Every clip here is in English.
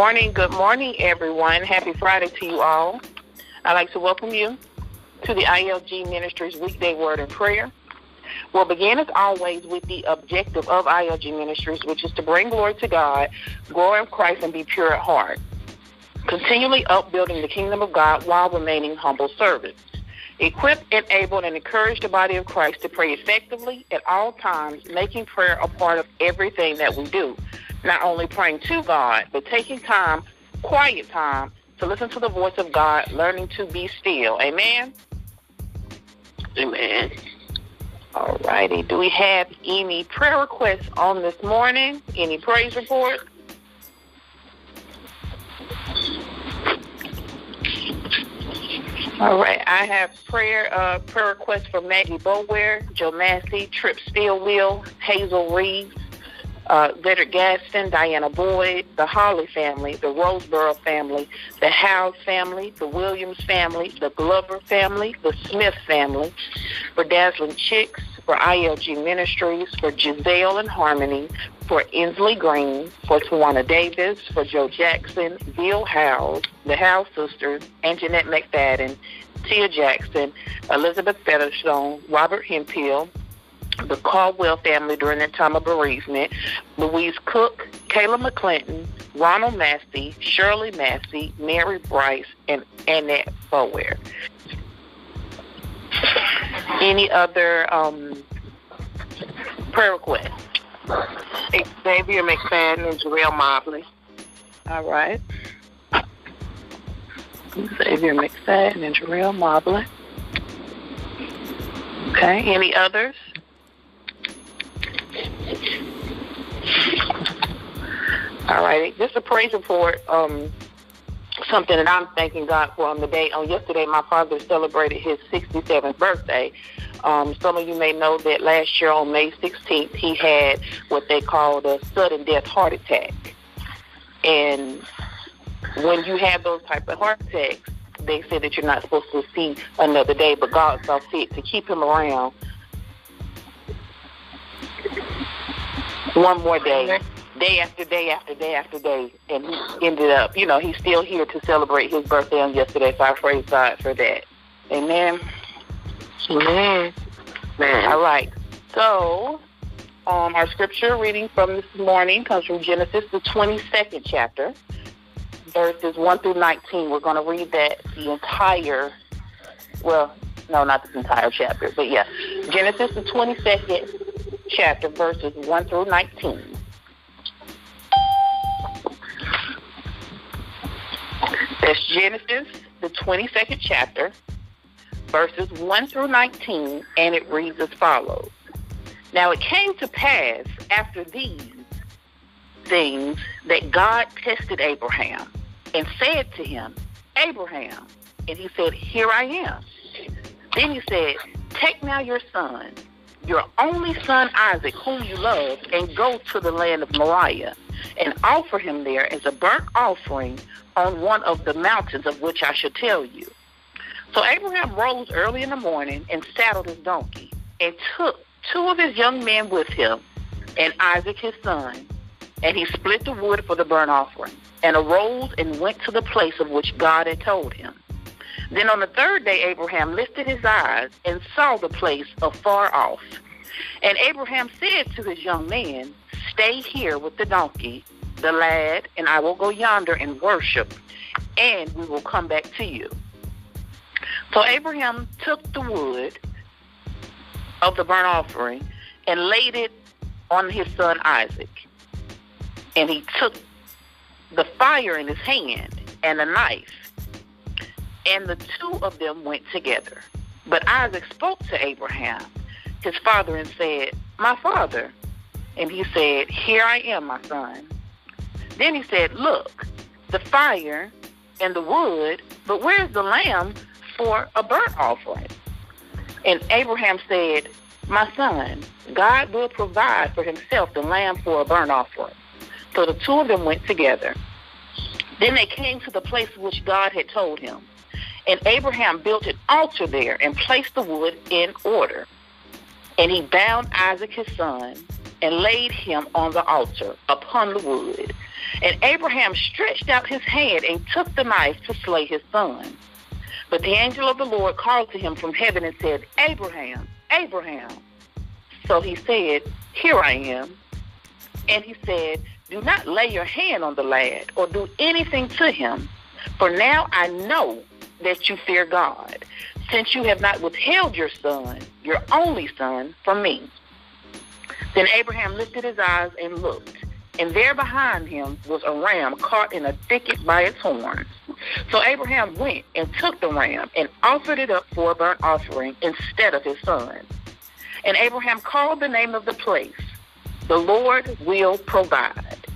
Morning, good morning, everyone. Happy Friday to you all. I'd like to welcome you to the ILG Ministries weekday word and prayer. We'll begin as always with the objective of ILG Ministries, which is to bring glory to God, glory of Christ, and be pure at heart. Continually upbuilding the kingdom of God while remaining humble servants. Equip, enable, and encourage the body of Christ to pray effectively at all times, making prayer a part of everything that we do not only praying to God, but taking time, quiet time, to listen to the voice of God, learning to be still. Amen? Amen. All righty. Do we have any prayer requests on this morning? Any praise reports? All right, I have prayer uh, prayer requests for Maggie Boware, Joe Massey, Trip Stillwell, Hazel Reeves, uh, Leonard Gaston, Diana Boyd, the Holly family, the Roseboro family, the Howe family, the Williams family, the Glover family, the Smith family, for Dazzling Chicks, for ILG Ministries, for Giselle and Harmony, for Inslee Green, for Tawana Davis, for Joe Jackson, Bill Howes, the Howe sisters, and Jeanette McFadden, Tia Jackson, Elizabeth Featherstone, Robert Hemphill, the Caldwell family during their time of bereavement, Louise Cook, Kayla McClinton, Ronald Massey, Shirley Massey, Mary Bryce, and Annette Bower. Any other um, prayer requests? Xavier McFadden and Jarrell Mobley. All right. Xavier McFadden and Jarrell Mobley. Okay. Any others? All right, just a praise report. Um, something that I'm thanking God for on the day. On yesterday, my father celebrated his 67th birthday. Um, some of you may know that last year on May 16th, he had what they called a sudden death heart attack. And when you have those type of heart attacks, they say that you're not supposed to see another day, but God saw fit to keep him around one more day, day after day after day after day, and he ended up, you know, he's still here to celebrate his birthday on yesterday. So I praise God for that. Amen. Amen. Man. All right. So, um, our scripture reading from this morning comes from Genesis, the 22nd chapter, verses 1 through 19. We're going to read that the entire, well, no, not this entire chapter, but yeah, Genesis, the 22nd chapter, verses 1 through 19. That's Genesis, the 22nd chapter, verses 1 through 19, and it reads as follows. Now it came to pass after these things that God tested Abraham and said to him, Abraham. And he said, Here I am. Then he said, Take now your son, your only son Isaac, whom you love, and go to the land of Moriah and offer him there as a burnt offering on one of the mountains of which I shall tell you. So Abraham rose early in the morning and saddled his donkey and took two of his young men with him and Isaac his son, and he split the wood for the burnt offering and arose and went to the place of which God had told him. Then on the third day, Abraham lifted his eyes and saw the place afar off. And Abraham said to his young man, Stay here with the donkey, the lad, and I will go yonder and worship, and we will come back to you. So Abraham took the wood of the burnt offering and laid it on his son Isaac. And he took the fire in his hand and a knife and the two of them went together. But Isaac spoke to Abraham, his father, and said, My father. And he said, Here I am, my son. Then he said, Look, the fire and the wood, but where's the lamb for a burnt offering? And Abraham said, My son, God will provide for himself the lamb for a burnt offering. So the two of them went together. Then they came to the place which God had told him. And Abraham built an altar there and placed the wood in order. And he bound Isaac his son and laid him on the altar upon the wood. And Abraham stretched out his hand and took the knife to slay his son. But the angel of the Lord called to him from heaven and said, Abraham, Abraham. So he said, Here I am. And he said, Do not lay your hand on the lad or do anything to him, for now I know that you fear God, since you have not withheld your son, your only son, from me. Then Abraham lifted his eyes and looked, and there behind him was a ram caught in a thicket by its horns. So Abraham went and took the ram and offered it up for a burnt offering instead of his son. And Abraham called the name of the place, The Lord Will Provide.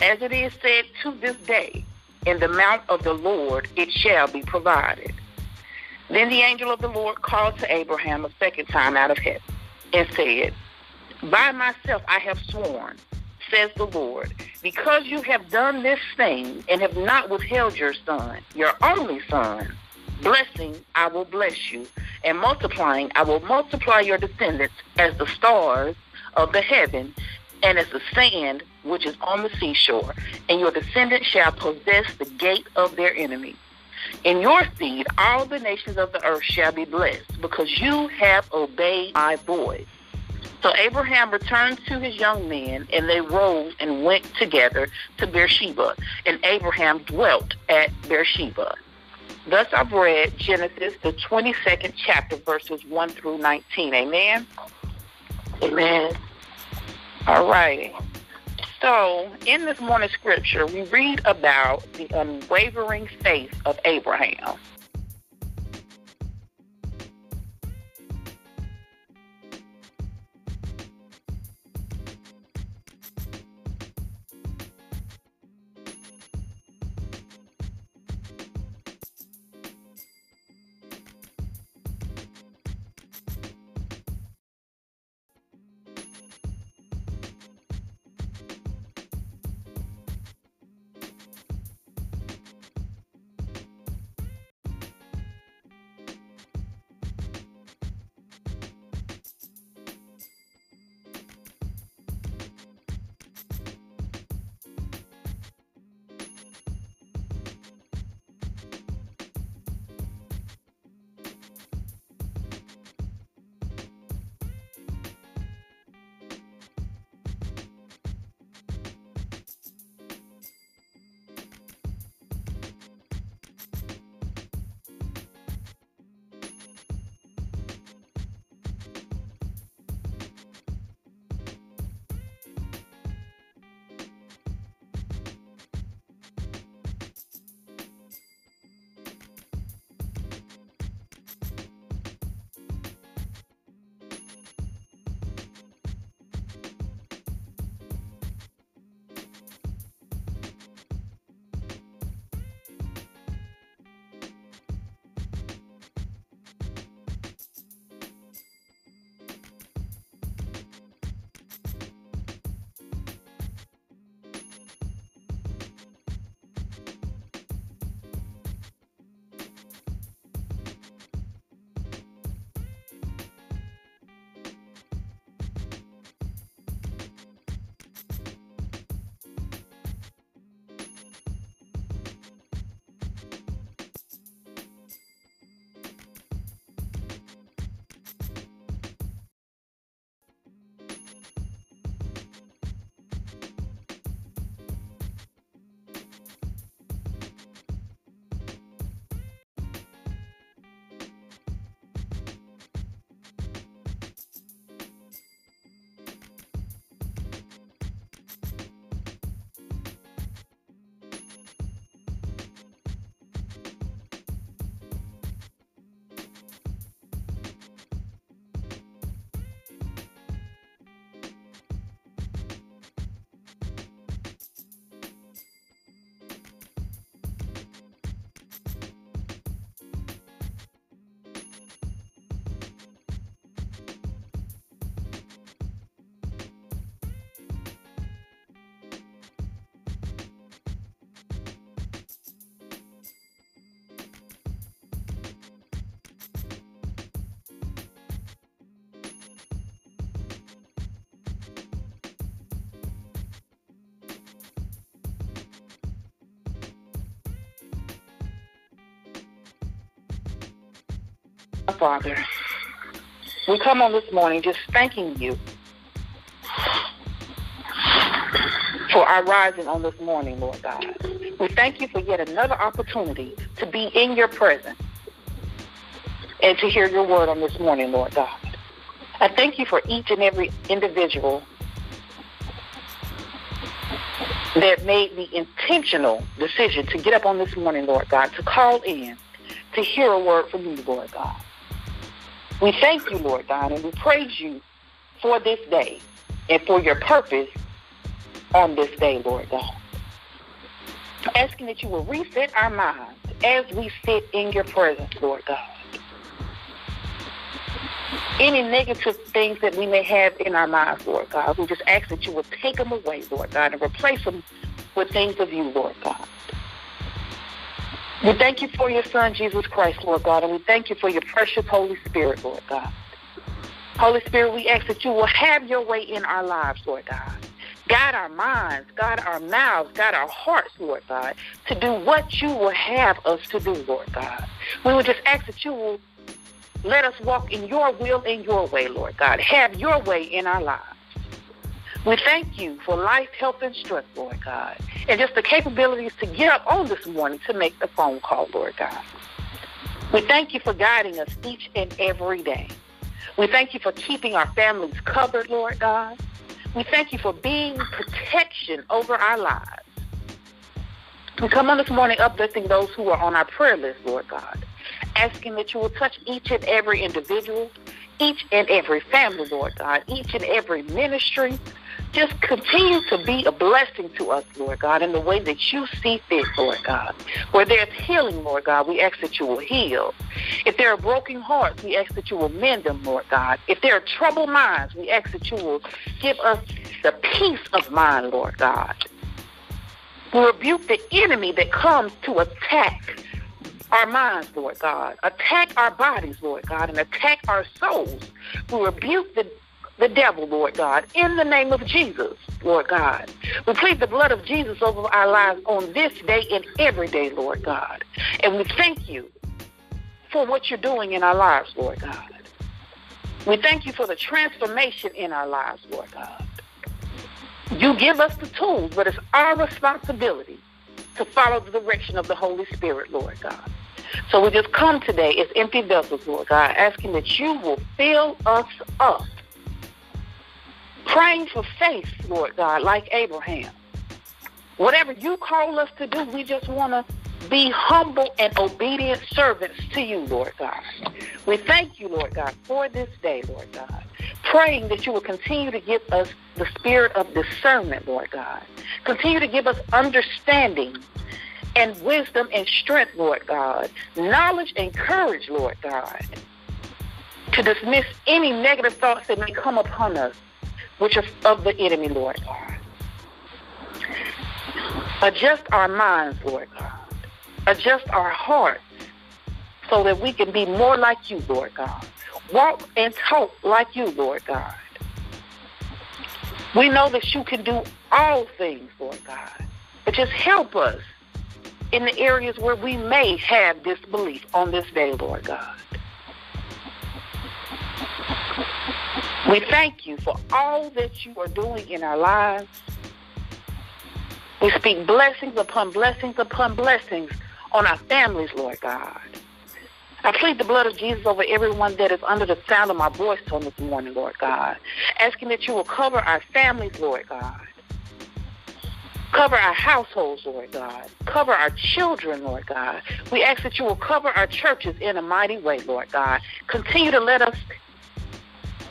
As it is said to this day, in the mount of the Lord it shall be provided. Then the angel of the Lord called to Abraham a second time out of heaven and said, By myself I have sworn, says the Lord, because you have done this thing and have not withheld your son, your only son, blessing I will bless you, and multiplying I will multiply your descendants as the stars of the heaven and as the sand which is on the seashore, and your descendants shall possess the gate of their enemy. In your seed, all the nations of the earth shall be blessed, because you have obeyed my voice. So Abraham returned to his young men, and they rose and went together to Beersheba, and Abraham dwelt at Beersheba. Thus I've read Genesis, the 22nd chapter, verses 1 through 19. Amen? Amen. All righty. So, in this morning's scripture, we read about the unwavering faith of Abraham. Father, we come on this morning just thanking you for our rising on this morning, Lord God. We thank you for yet another opportunity to be in your presence and to hear your word on this morning, Lord God. I thank you for each and every individual that made the intentional decision to get up on this morning, Lord God, to call in, to hear a word from you, Lord God. We thank you, Lord God, and we praise you for this day and for your purpose on this day, Lord God. Asking that you will reset our minds as we sit in your presence, Lord God. Any negative things that we may have in our minds, Lord God, we just ask that you will take them away, Lord God, and replace them with things of you, Lord God. We thank you for your Son, Jesus Christ, Lord God, and we thank you for your precious Holy Spirit, Lord God. Holy Spirit, we ask that you will have your way in our lives, Lord God. Guide our minds, guide our mouths, guide our hearts, Lord God, to do what you will have us to do, Lord God. We would just ask that you will let us walk in your will and your way, Lord God. Have your way in our lives. We thank you for life, health, and strength, Lord God, and just the capabilities to get up on this morning to make the phone call, Lord God. We thank you for guiding us each and every day. We thank you for keeping our families covered, Lord God. We thank you for being protection over our lives. We come on this morning uplifting those who are on our prayer list, Lord God asking that you will touch each and every individual, each and every family, Lord God, each and every ministry. Just continue to be a blessing to us, Lord God, in the way that you see fit, Lord God. Where there's healing, Lord God, we ask that you will heal. If there are broken hearts, we ask that you will mend them, Lord God. If there are troubled minds, we ask that you will give us the peace of mind, Lord God. We rebuke the enemy that comes to attack our minds, Lord God. Attack our bodies, Lord God, and attack our souls. We rebuke the, the devil, Lord God, in the name of Jesus, Lord God. We plead the blood of Jesus over our lives on this day and every day, Lord God. And we thank you for what you're doing in our lives, Lord God. We thank you for the transformation in our lives, Lord God. You give us the tools, but it's our responsibility to follow the direction of the Holy Spirit, Lord God. So we just come today as empty vessels, Lord God, asking that you will fill us up. Praying for faith, Lord God, like Abraham. Whatever you call us to do, we just want to be humble and obedient servants to you, Lord God. We thank you, Lord God, for this day, Lord God. Praying that you will continue to give us the spirit of discernment, Lord God. Continue to give us understanding and wisdom and strength, Lord God. Knowledge and courage, Lord God. To dismiss any negative thoughts that may come upon us, which are of the enemy, Lord God. Adjust our minds, Lord God. Adjust our hearts so that we can be more like you, Lord God. Walk and talk like you, Lord God. We know that you can do all things, Lord God. But just help us in the areas where we may have disbelief on this day, Lord God. We thank you for all that you are doing in our lives. We speak blessings upon blessings upon blessings on our families, Lord God. I plead the blood of Jesus over everyone that is under the sound of my voice on this morning, Lord God. Asking that you will cover our families, Lord God. Cover our households, Lord God. Cover our children, Lord God. We ask that you will cover our churches in a mighty way, Lord God. Continue to let us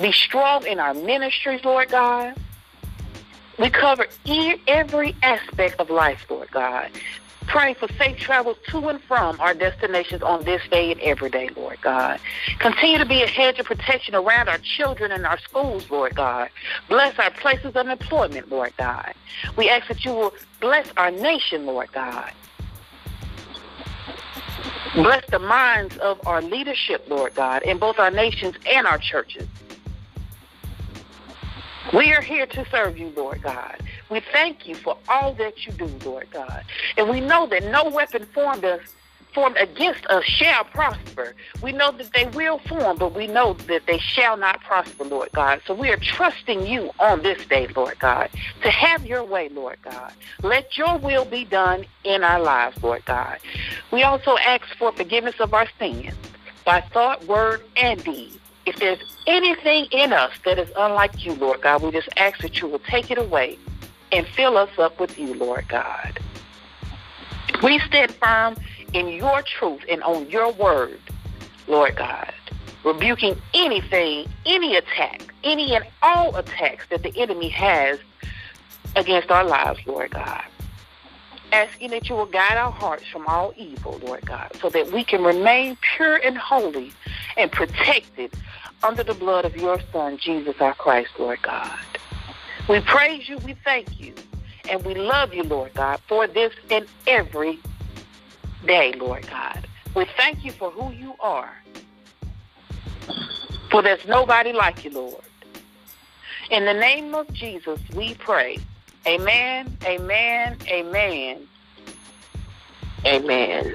be strong in our ministries, Lord God. We cover every aspect of life, Lord God praying for safe travels to and from our destinations on this day and every day, Lord God. Continue to be a hedge of protection around our children and our schools, Lord God. Bless our places of employment, Lord God. We ask that you will bless our nation, Lord God. Bless the minds of our leadership, Lord God, in both our nations and our churches. We are here to serve you, Lord God. We thank you for all that you do, Lord God. And we know that no weapon formed us formed against us shall prosper. We know that they will form, but we know that they shall not prosper, Lord God. So we are trusting you on this day, Lord God, to have your way, Lord God. Let your will be done in our lives, Lord God. We also ask for forgiveness of our sins by thought, word, and deed. If there's anything in us that is unlike you, Lord God, we just ask that you will take it away and fill us up with you, Lord God. We stand firm in your truth and on your word, Lord God, rebuking anything, any attack, any and all attacks that the enemy has against our lives, Lord God. Asking that you will guide our hearts from all evil, Lord God, so that we can remain pure and holy and protected under the blood of your Son, Jesus our Christ, Lord God. We praise you, we thank you, and we love you, Lord God, for this and every day, Lord God. We thank you for who you are. For there's nobody like you, Lord. In the name of Jesus, we pray. Amen, amen, amen. Amen.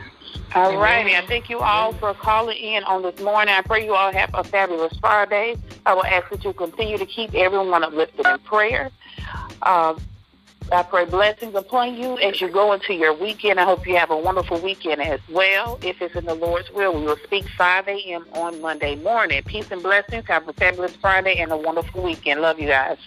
All righty. I thank you all for calling in on this morning. I pray you all have a fabulous Friday. I will ask that you continue to keep everyone uplifted in prayer. Uh, I pray blessings upon you as you go into your weekend. I hope you have a wonderful weekend as well. If it's in the Lord's will, we will speak 5 a.m. on Monday morning. Peace and blessings. Have a fabulous Friday and a wonderful weekend. Love you guys.